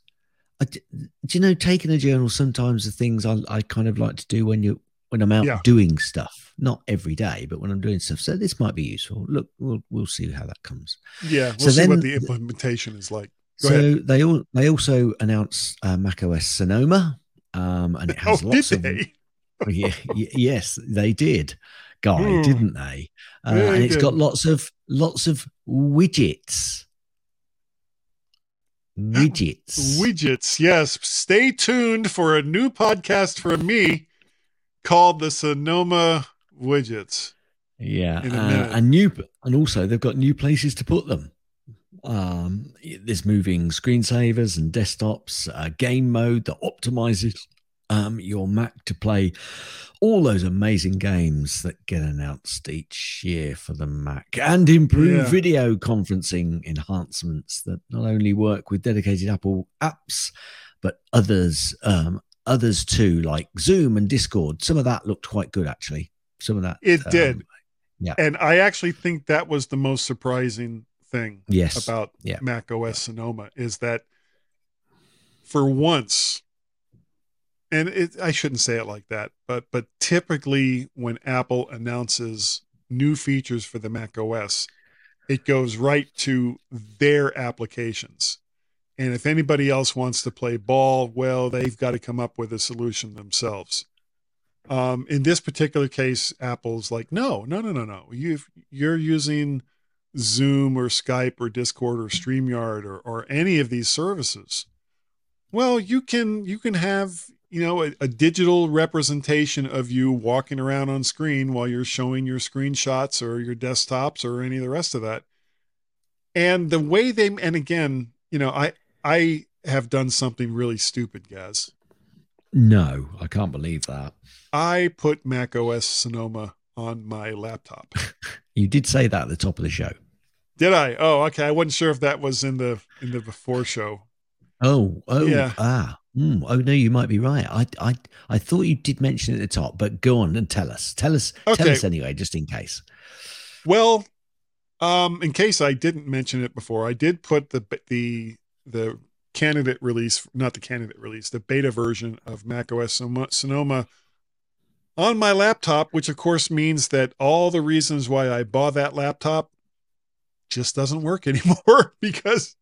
I, do you know, taking a journal sometimes the things I, I kind of like to do when you when I'm out yeah. doing stuff, not every day, but when I'm doing stuff. So this might be useful. Look, we'll we'll see how that comes. Yeah, we'll so see then, what the implementation is like. Go so ahead. they all they also announced uh, macOS Sonoma, um, and it has oh, lots of. They? yeah, yes, they did, guy, mm. didn't they? Uh, yeah, and it's did. got lots of lots of widgets. Widgets. Widgets, yes. Stay tuned for a new podcast from me called the Sonoma Widgets. Yeah, uh, and new, and also they've got new places to put them. Um, there's moving screensavers and desktops, uh, game mode that optimizes um, your Mac to play all those amazing games that get announced each year for the Mac and improve yeah. video conferencing enhancements that not only work with dedicated Apple apps, but others, um, others too, like Zoom and Discord. Some of that looked quite good, actually. Some of that. It um, did. Yeah. And I actually think that was the most surprising thing yes. about yeah. Mac OS Sonoma is that for once and it, I shouldn't say it like that, but but typically when Apple announces new features for the Mac OS, it goes right to their applications. And if anybody else wants to play ball, well, they've got to come up with a solution themselves. Um, in this particular case, Apple's like, no, no, no, no, no. You you're using Zoom or Skype or Discord or StreamYard or or any of these services. Well, you can you can have you know, a, a, digital representation of you walking around on screen while you're showing your screenshots or your desktops or any of the rest of that. And the way they, and again, you know, I, I have done something really stupid, guys. No, I can't believe that. I put Mac OS Sonoma on my laptop. you did say that at the top of the show. Did I? Oh, okay. I wasn't sure if that was in the in the before show. Oh, oh, yeah. ah. Mm, oh no, you might be right. I, I, I thought you did mention it at the top, but go on and tell us. Tell us. Okay. Tell us anyway, just in case. Well, um, in case I didn't mention it before, I did put the the the candidate release, not the candidate release, the beta version of macOS Sonoma on my laptop, which of course means that all the reasons why I bought that laptop just doesn't work anymore because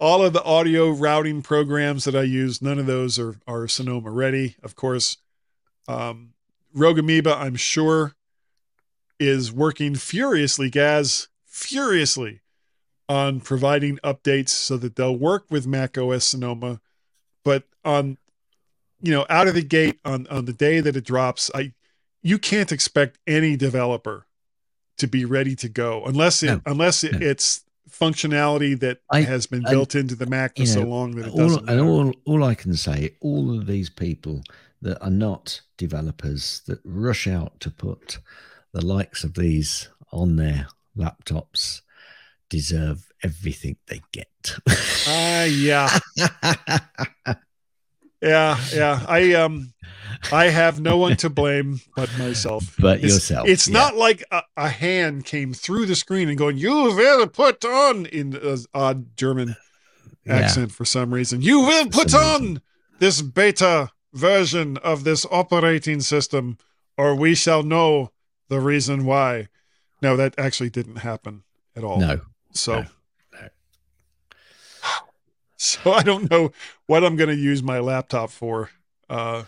all of the audio routing programs that I use, none of those are, are Sonoma ready. Of course, um, Rogue Amoeba, I'm sure, is working furiously, Gaz, furiously on providing updates so that they'll work with Mac OS Sonoma. But on, you know, out of the gate on, on the day that it drops, I, you can't expect any developer to be ready to go unless it, No. unless it, No. it's functionality that I- has been I- built into the Mac for so know, long that it all, doesn't. and all, all I can say, all of these people that are not developers that rush out to put the likes of these on their laptops deserve everything they get. Ah, yeah. Yeah, yeah. I um I have no one to blame but myself. but It's, yourself. it's yeah. not like a, a hand came through the screen and going, "You will put on" in an odd German Yeah. accent for some reason. You will put on reason. this beta version of this operating system, or we shall know the reason why. No, that actually didn't happen at all. No. So, no. so I don't know what I'm going to use my laptop for uh,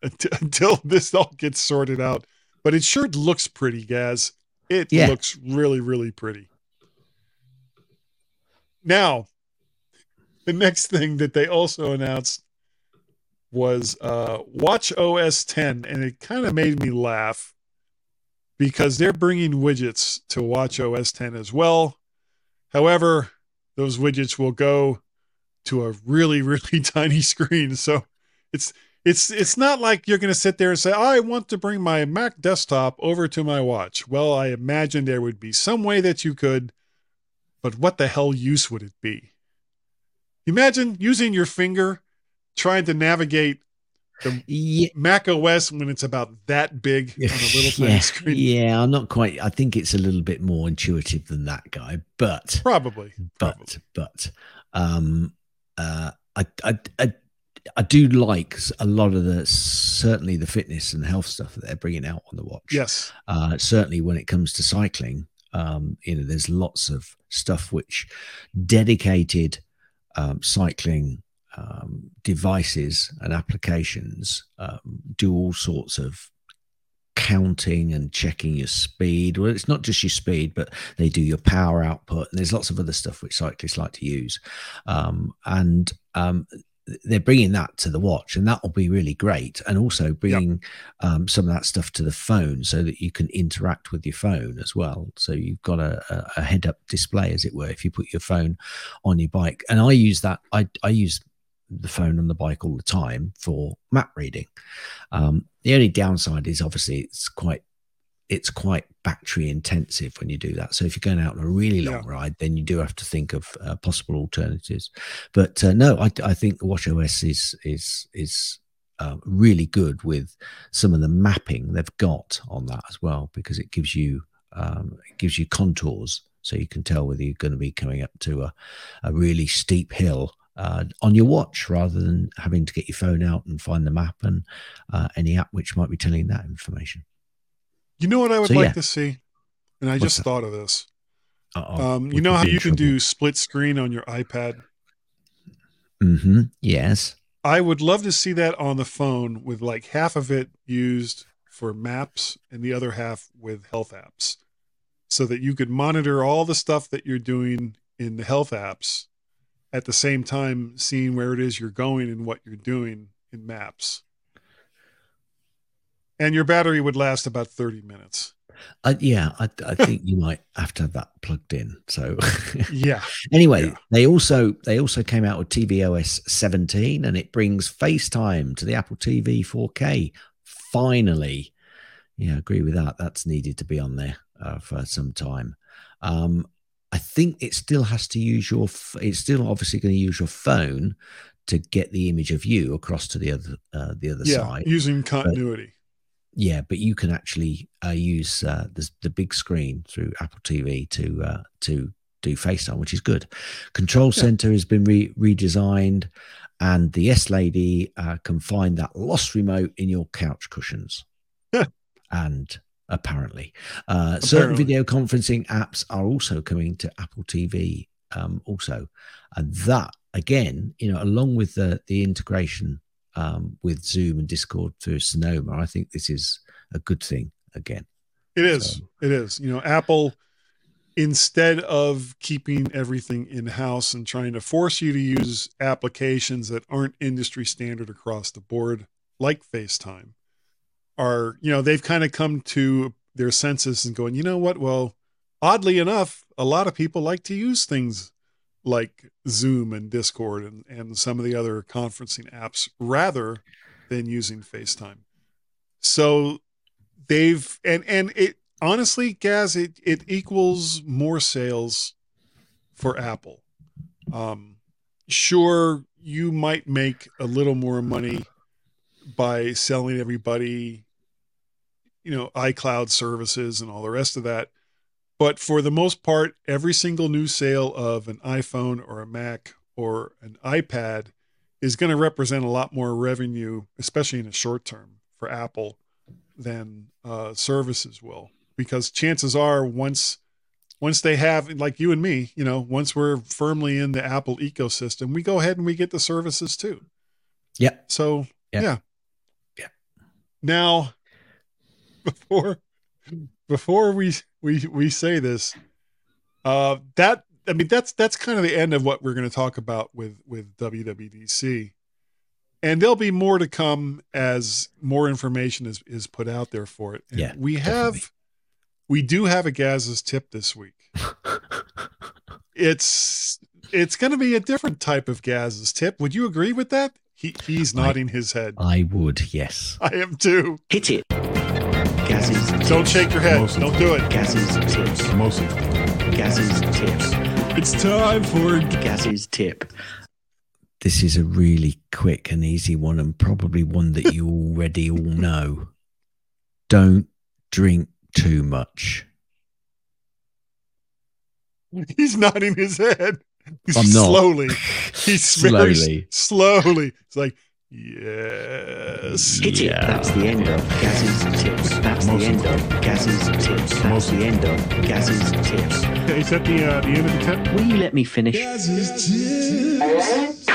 until, this all gets sorted out. But it sure looks pretty, Gaz. It Yeah. looks really, really pretty. Now, the next thing that they also announced was uh, Watch OS 10, and it kind of made me laugh because they're bringing widgets to Watch OS 10 as well. However, those widgets will go to a really, really tiny screen. So it's it's it's not like you're going to sit there and say, "I want to bring my Mac desktop over to my watch." Well, I imagine there would be some way that you could, but what the hell use would it be? Imagine using your finger trying to navigate Yeah. Mac OS when it's about that big on a little tiny yeah, screen. yeah, I'm not quite. I think it's a little bit more intuitive than that guy, but Probably. but but um uh I, I i i do like a lot of the certainly the fitness and health stuff that they're bringing out on the watch Yes. uh certainly when it comes to cycling um you know there's lots of stuff which dedicated um cycling um, devices and applications um, do all sorts of counting and checking your speed. Well, it's not just your speed, but they do your power output, and there's lots of other stuff which cyclists like to use. Um, and um, they're bringing that to the watch, and that will be really great. And also bringing um, some of that stuff to the phone so that you can interact with your phone as well. So you've got a, a, a head-up display, as it were, if you put your phone on your bike. And I use that. I I use the phone on the bike all the time for map reading. Um, the only downside is obviously it's quite it's quite battery intensive when you do that. So if you're going out on a really long Yeah. ride, then you do have to think of uh, possible alternatives. But uh, no, I, I think the Watch OS is is is uh, really good with some of the mapping they've got on that as well because it gives you um, it gives you contours so you can tell whether you're going to be coming up to a, a really steep hill uh, on your watch rather than having to get your phone out and find the map and uh, any app which might be telling that information. You know what I would So, like yeah. to see? And I What's just that? thought of this. Um, you know how you can trouble. do split screen on your iPad? hmm Yes. I would love to see that on the phone with like half of it used for maps and the other half with health apps so that you could monitor all the stuff that you're doing in the health apps at the same time seeing where it is you're going and what you're doing in maps. And your battery would last about 30 minutes. Uh, yeah, I, I think you might have to have that plugged in. So Yeah. anyway, Yeah. they also they also came out with tvOS 17, and it brings FaceTime to the Apple TV 4K. Finally, yeah, I agree with that. That's needed to be on there uh, for some time. Um, I think it still has to use your. It's still obviously going to use your phone to get the image of you across to the other uh, the other Yeah. side. Using continuity. Yeah, but you can actually uh, use uh, the, the big screen through Apple TV to uh, to do FaceTime, which is good. Control Yeah. Center has been re- redesigned, and the S Lady uh, can find that lost remote in your couch cushions. and apparently, uh, certain video conferencing apps are also coming to Apple TV. Um, also, and that again, you know, along with the the integration um, with Zoom and Discord through Sonoma. I think this is a good thing again. It is. So- It is. You know, Apple, instead of keeping everything in house and trying to force you to use applications that aren't industry standard across the board, like FaceTime, are, you know, they've kind of come to their senses and going, you know what? Well, oddly enough, a lot of people like to use things like Zoom and Discord and, and some of the other conferencing apps rather than using FaceTime. So they've and and it honestly, Gaz, it it equals more sales for Apple. Um, sure, you might make a little more money by selling everybody, you know, iCloud services and all the rest of that. But for the most part, every single new sale of an iPhone or a Mac or an iPad is going to represent a lot more revenue, especially in the short term for Apple, than uh, services will. Because chances are, once once they have, like you and me, you know, once we're firmly in the Apple ecosystem, we go ahead and we get the services too. Yeah. So Yeah. yeah. Yeah. Now, before before we we we say this, uh, that I mean that's that's kind of the end of what we're going to talk about with with WWDC, and there'll be more to come as more information is is put out there for it. And Yeah, we definitely. have we do have a Gaz's tip this week. It's it's going to be a different type of Gaz's tip. Would you agree with that? He he's I- nodding his head. I would, yes. I am too. Hit it. Gaz's Don't shake your head. Mostly. Don't do it. Gaz's tips. Most of Gaz's tips. It's time for Gaz's tip. This is a really quick and easy one, and probably one that you already all know. Don't drink too much. He's nodding his head. He's I'm not. slowly. He's very Slowly. slowly. It's like, yes. Hit it. That's the end of Gaz's tips. That's the end of of Gaz's tips. That's Most the end of Gaz's tips. Is that the uh, the end of the tip? Will you let me finish? Gaz's tips.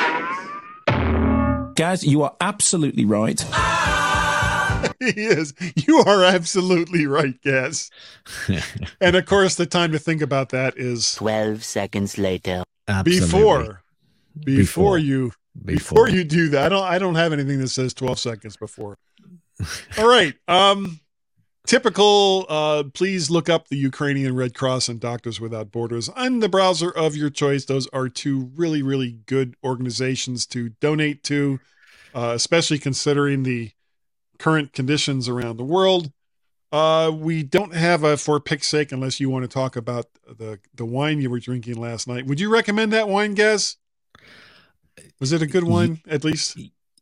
Gaz, you are absolutely right. he is. You are absolutely right, Gaz. and of course, the time to think about that is 12 seconds later. Absolutely. before, before, Before. you before you do that. I don't I don't have anything that says 12 seconds before. All right. Um typical uh please look up the Ukrainian Red Cross and Doctors Without Borders on the browser of your choice. Those are two really really good organizations to donate to uh especially considering the current conditions around the world. Uh we don't have a for pick's sake unless you want to talk about the the wine you were drinking last night. Would you recommend that wine, Gaz? Was it a good one, at least?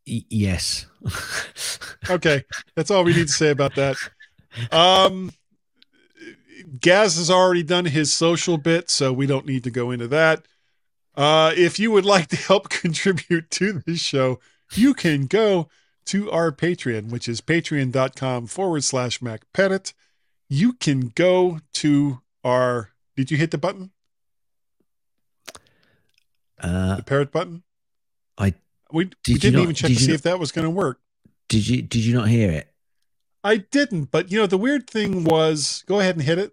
Yes. Okay, that's all we need to say about that. Um, Gaz has already done his social bit, so we don't need to go into that. Uh, if you would like to help contribute to this show, you can go to our Patreon, which is patreon.com forward slash MacParrot. You can go to our. Did you hit the button? Uh, The parrot button? I We, we Did you didn't not- even check did to see not- if that was going to work. did you did you not hear it? I didn't, but you know, the weird thing was go ahead and hit it.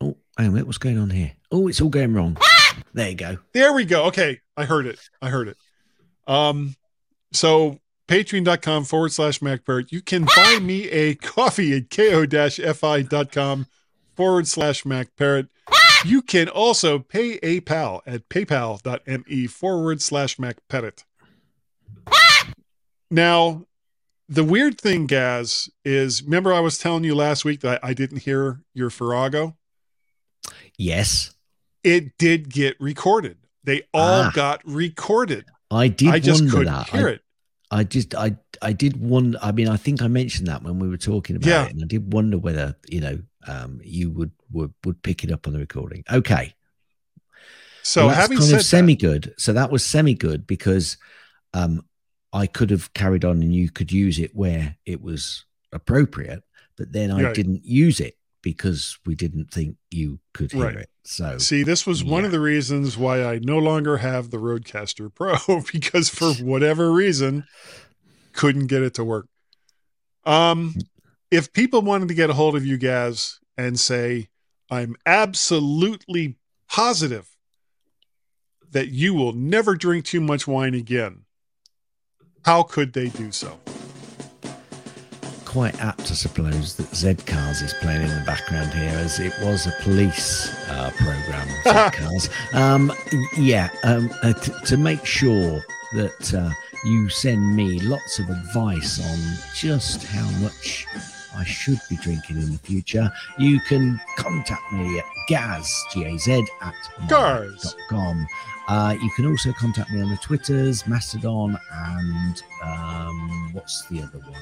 Oh, hang on a minute. What's going on here? Oh, it's all going wrong. There you go. There we go. Okay. I heard it. I heard it. Um, so patreon.com forward slash MacBird. You can buy me a coffee at ko-fi.com forward slash MacParrot. You can also pay a pal at paypal.me forward slash MacParrot. Now, the weird thing, Gaz, is remember I was telling you last week that I didn't hear your Farrago? Yes, It did get recorded. They all Ah. got recorded. I did I just wonder couldn't that. hear I, it. I just I I did wonder. I mean, I think I mentioned that when we were talking about Yeah. it, and I did wonder whether you know um, you would, would would pick it up on the recording. Okay, So Well, having kind said of semi good. So that was semi good because um, I could have carried on and you could use it where it was appropriate, but then I Right. didn't use it because we didn't think you could hear Right. it. So see, this was one of the reasons why I no longer have the RodeCaster Pro because for whatever reason, couldn't get it to work. Um, if people wanted to get a hold of you guys and say, I'm absolutely positive that you will never drink too much wine again, how could they do so? Quite apt to suppose that Z Cars is playing in the background here, as it was a police uh, program. Cars, um, yeah, um, uh, t- to make sure that uh, you send me lots of advice on just how much I should be drinking in the future, you can contact me at gaz, G-A-Z, at Gars. com. Uh, you can also contact me on the Twitters, Mastodon, and um, what's the other one?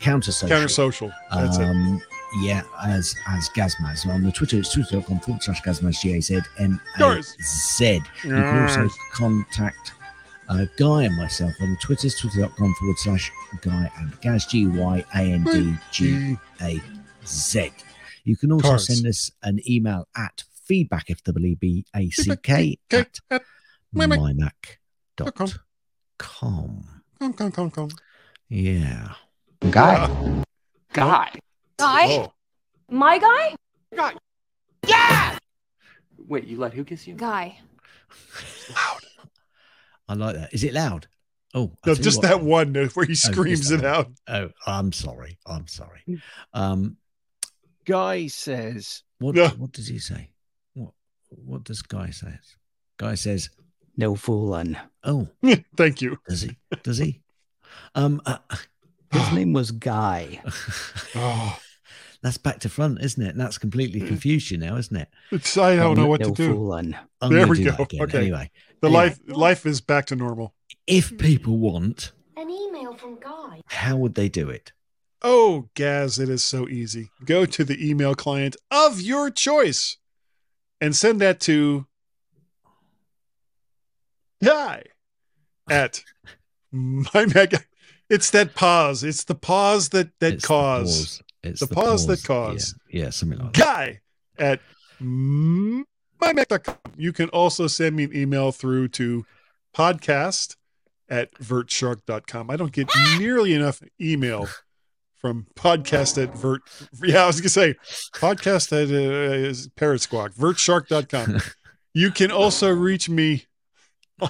Counter Social. Counter social. That's it. Um, yeah, as as Gazmaz. On the Twitter, it's twitter.com forward slash Gazmaz, G A Z M A Z. You can also contact uh, Guy and myself on the Twitters, twitter.com forward slash Guy and Gaz, G Y A N D G A Z. You can also Cars. send us an email at feedback, F W B A C K, Okay. at at- Mymac. mymac.com. com. Com. Come, come, come, come. Yeah. Guy. Guy. Guy? Oh, My guy? Guy. Yeah! Wait, you let who kiss you? Guy. I like that. Is it loud? Oh, no, just what that one note where he screams that it out. Oh, I'm sorry. I'm sorry. Hmm. Um, Guy says, what Yeah. what does he say? What what does Guy say? Guy says, No fooling. "Oh, Thank you. does he? Does he?" Um, uh, His name was Guy. Oh, that's back to front, isn't it? And that's completely confused you now, isn't it? it's, I don't know what no to do. fooling. I'm There we do go. Okay. Anyway, The Anyway. life life is back to normal. if people want, An email from Guy. how would they do it? Oh, Gaz, it is so easy. Go to the email client of your choice and send that to Guy at my mega. It's that pause. It's the pause that that It's the cause. pause. It's The pause that cause. Yeah, yeah, something like that. Guy at mymac.com. You can also send me an email through to podcast at vertshark.com. I don't get nearly enough email from podcast at vert. Yeah, I was going to say podcast at uh, parrot squawk, vertshark.com. You can also reach me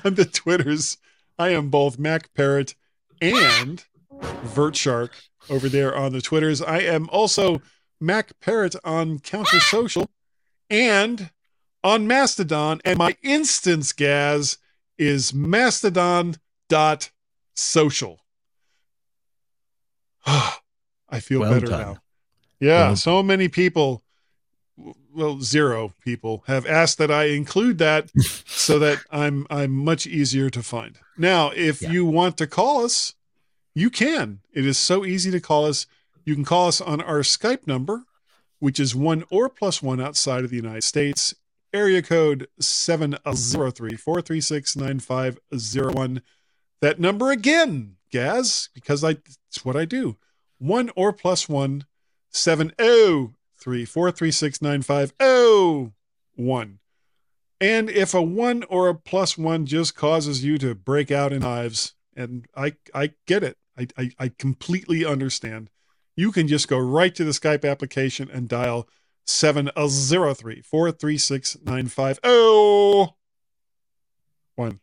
on the Twitters. I am both Mac Parrot and Vertshark over there on the Twitters. I am also Mac Parrot on Counter Social and on Mastodon. And my instance, Gaz, is mastodon.social. I feel Well better done. now. Yeah, Well so many people, well, zero people have asked that I include that so that I'm I'm much easier to find. Now, if Yeah. you want to call us, you can. It is so easy to call us. You can call us on our Skype number, which is one or plus one outside of the United States. Area code 703 uh, 436 9501. That number again, Gaz, because I it's what I do. One or plus one 703 436 9501. And if a one or a plus one just causes you to break out in hives, and I I get it. I, I, I completely understand. You can just go right to the Skype application and dial 703 436 9501.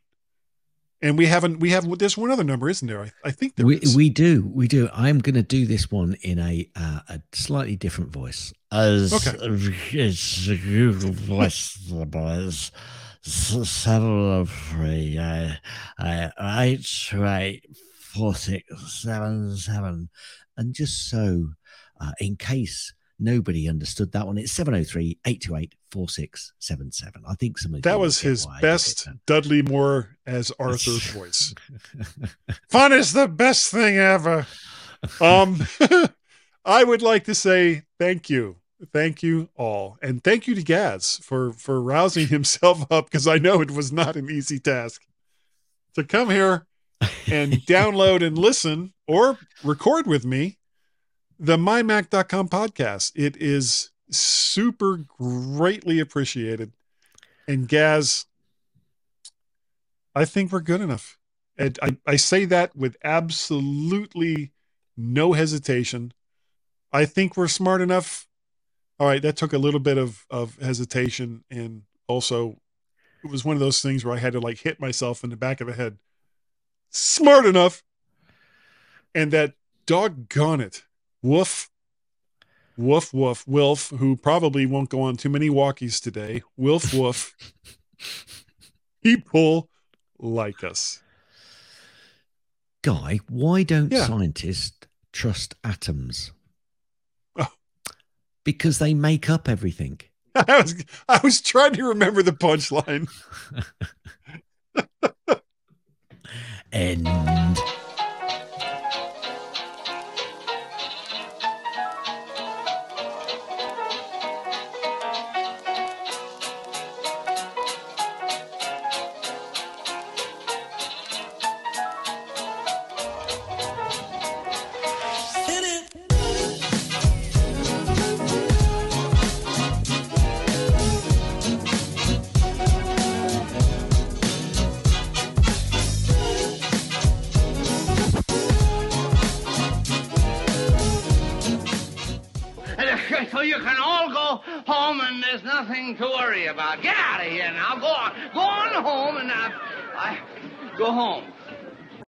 And we haven't we have there's one other number, isn't there? I, I think there We, is. we do, we do. I'm going to do this one in a uh, a slightly different voice. As Okay. it's a Google voice, the boys. Seven of three, uh, uh, eight eight four six seven seven, and just so, uh, in case nobody understood that one, it's 703 828 4677. I think some of That was his why I did it best. Dudley Moore as Arthur's voice. Fun is the best thing ever. Um, I would like to say thank you, thank you all, and thank you to Gaz for for rousing himself up because I know it was not an easy task to come here and download and listen or record with me the mymac.com podcast. It is super greatly appreciated. And Gaz, I think we're good enough. And I, I say that with absolutely no hesitation. I think we're smart enough. All right, that took a little bit of of hesitation, and also it was one of those things where I had to like hit myself in the back of the head. Smart enough, and that doggone it, woof, woof, woof, Wilf, who probably won't go on too many walkies today. Wilf, woof, people like us. Guy, why don't Yeah. scientists trust atoms? Oh. Because they make up everything. I was I was trying to remember the punchline. End. About. Get out of here now. Go on. Go on home and uh, I go home.